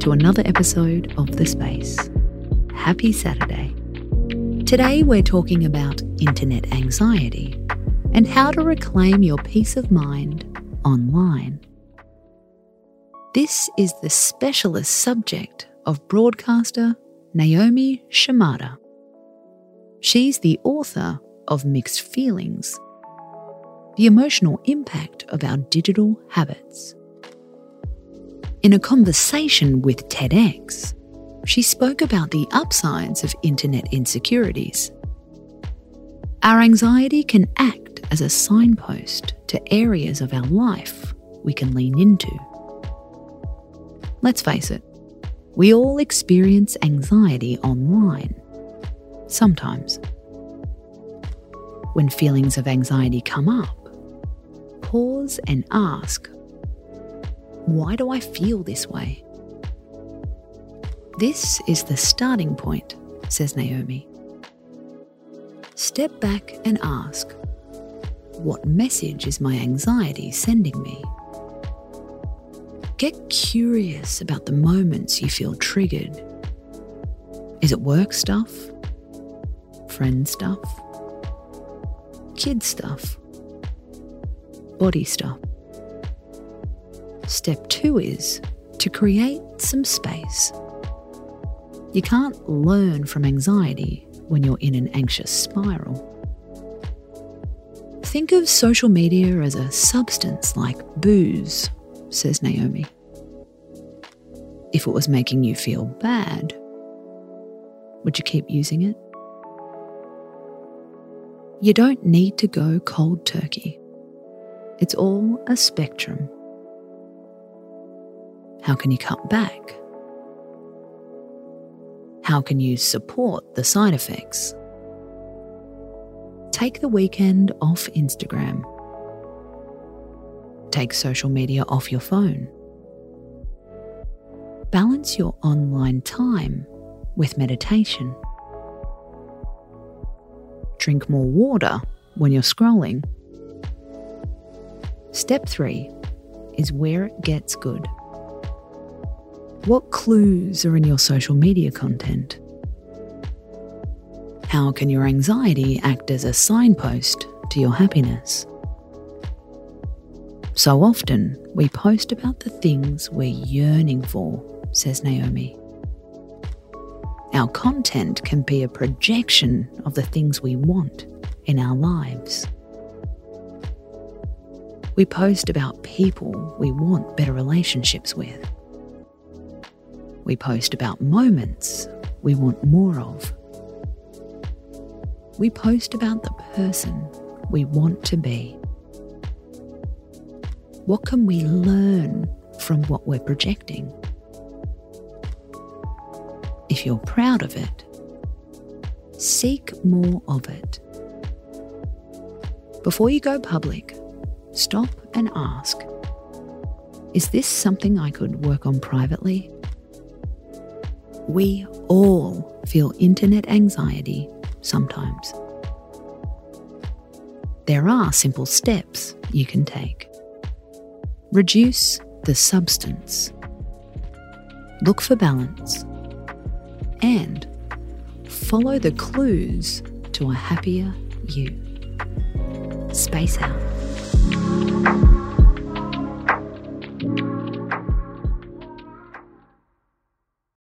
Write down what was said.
to another episode of The Space. Happy Saturday. Today we're talking about internet anxiety and how to reclaim your peace of mind online. This is the specialist subject of broadcaster Naomi Shimada. She's the author of Mixed Feelings The Emotional Impact of Our Digital Habits. In a conversation with TEDx, she spoke about the upsides of internet insecurities. Our anxiety can act as a signpost to areas of our life we can lean into. Let's face it, we all experience anxiety online. Sometimes. When feelings of anxiety come up, pause and ask why do I feel this way? This is the starting point, says Naomi. Step back and ask what message is my anxiety sending me? Get curious about the moments you feel triggered. Is it work stuff? Friend stuff? Kid stuff? Body stuff? Step two is to create some space. You can't learn from anxiety when you're in an anxious spiral. Think of social media as a substance like booze, says Naomi. If it was making you feel bad, would you keep using it? You don't need to go cold turkey. It's all a spectrum. How can you cut back? How can you support the side effects? Take the weekend off Instagram. Take social media off your phone. Balance your online time with meditation. Drink more water when you're scrolling. Step three is where it gets good. What clues are in your social media content? How can your anxiety act as a signpost to your happiness? So often, we post about the things we're yearning for, says Naomi. Our content can be a projection of the things we want in our lives. We post about people we want better relationships with we post about moments we want more of. We post about the person we want to be. What can we learn from what we're projecting? If you're proud of it, seek more of it. Before you go public, stop and ask Is this something I could work on privately? We all feel internet anxiety sometimes. There are simple steps you can take. Reduce the substance. Look for balance. And follow the clues to a happier you. Space out.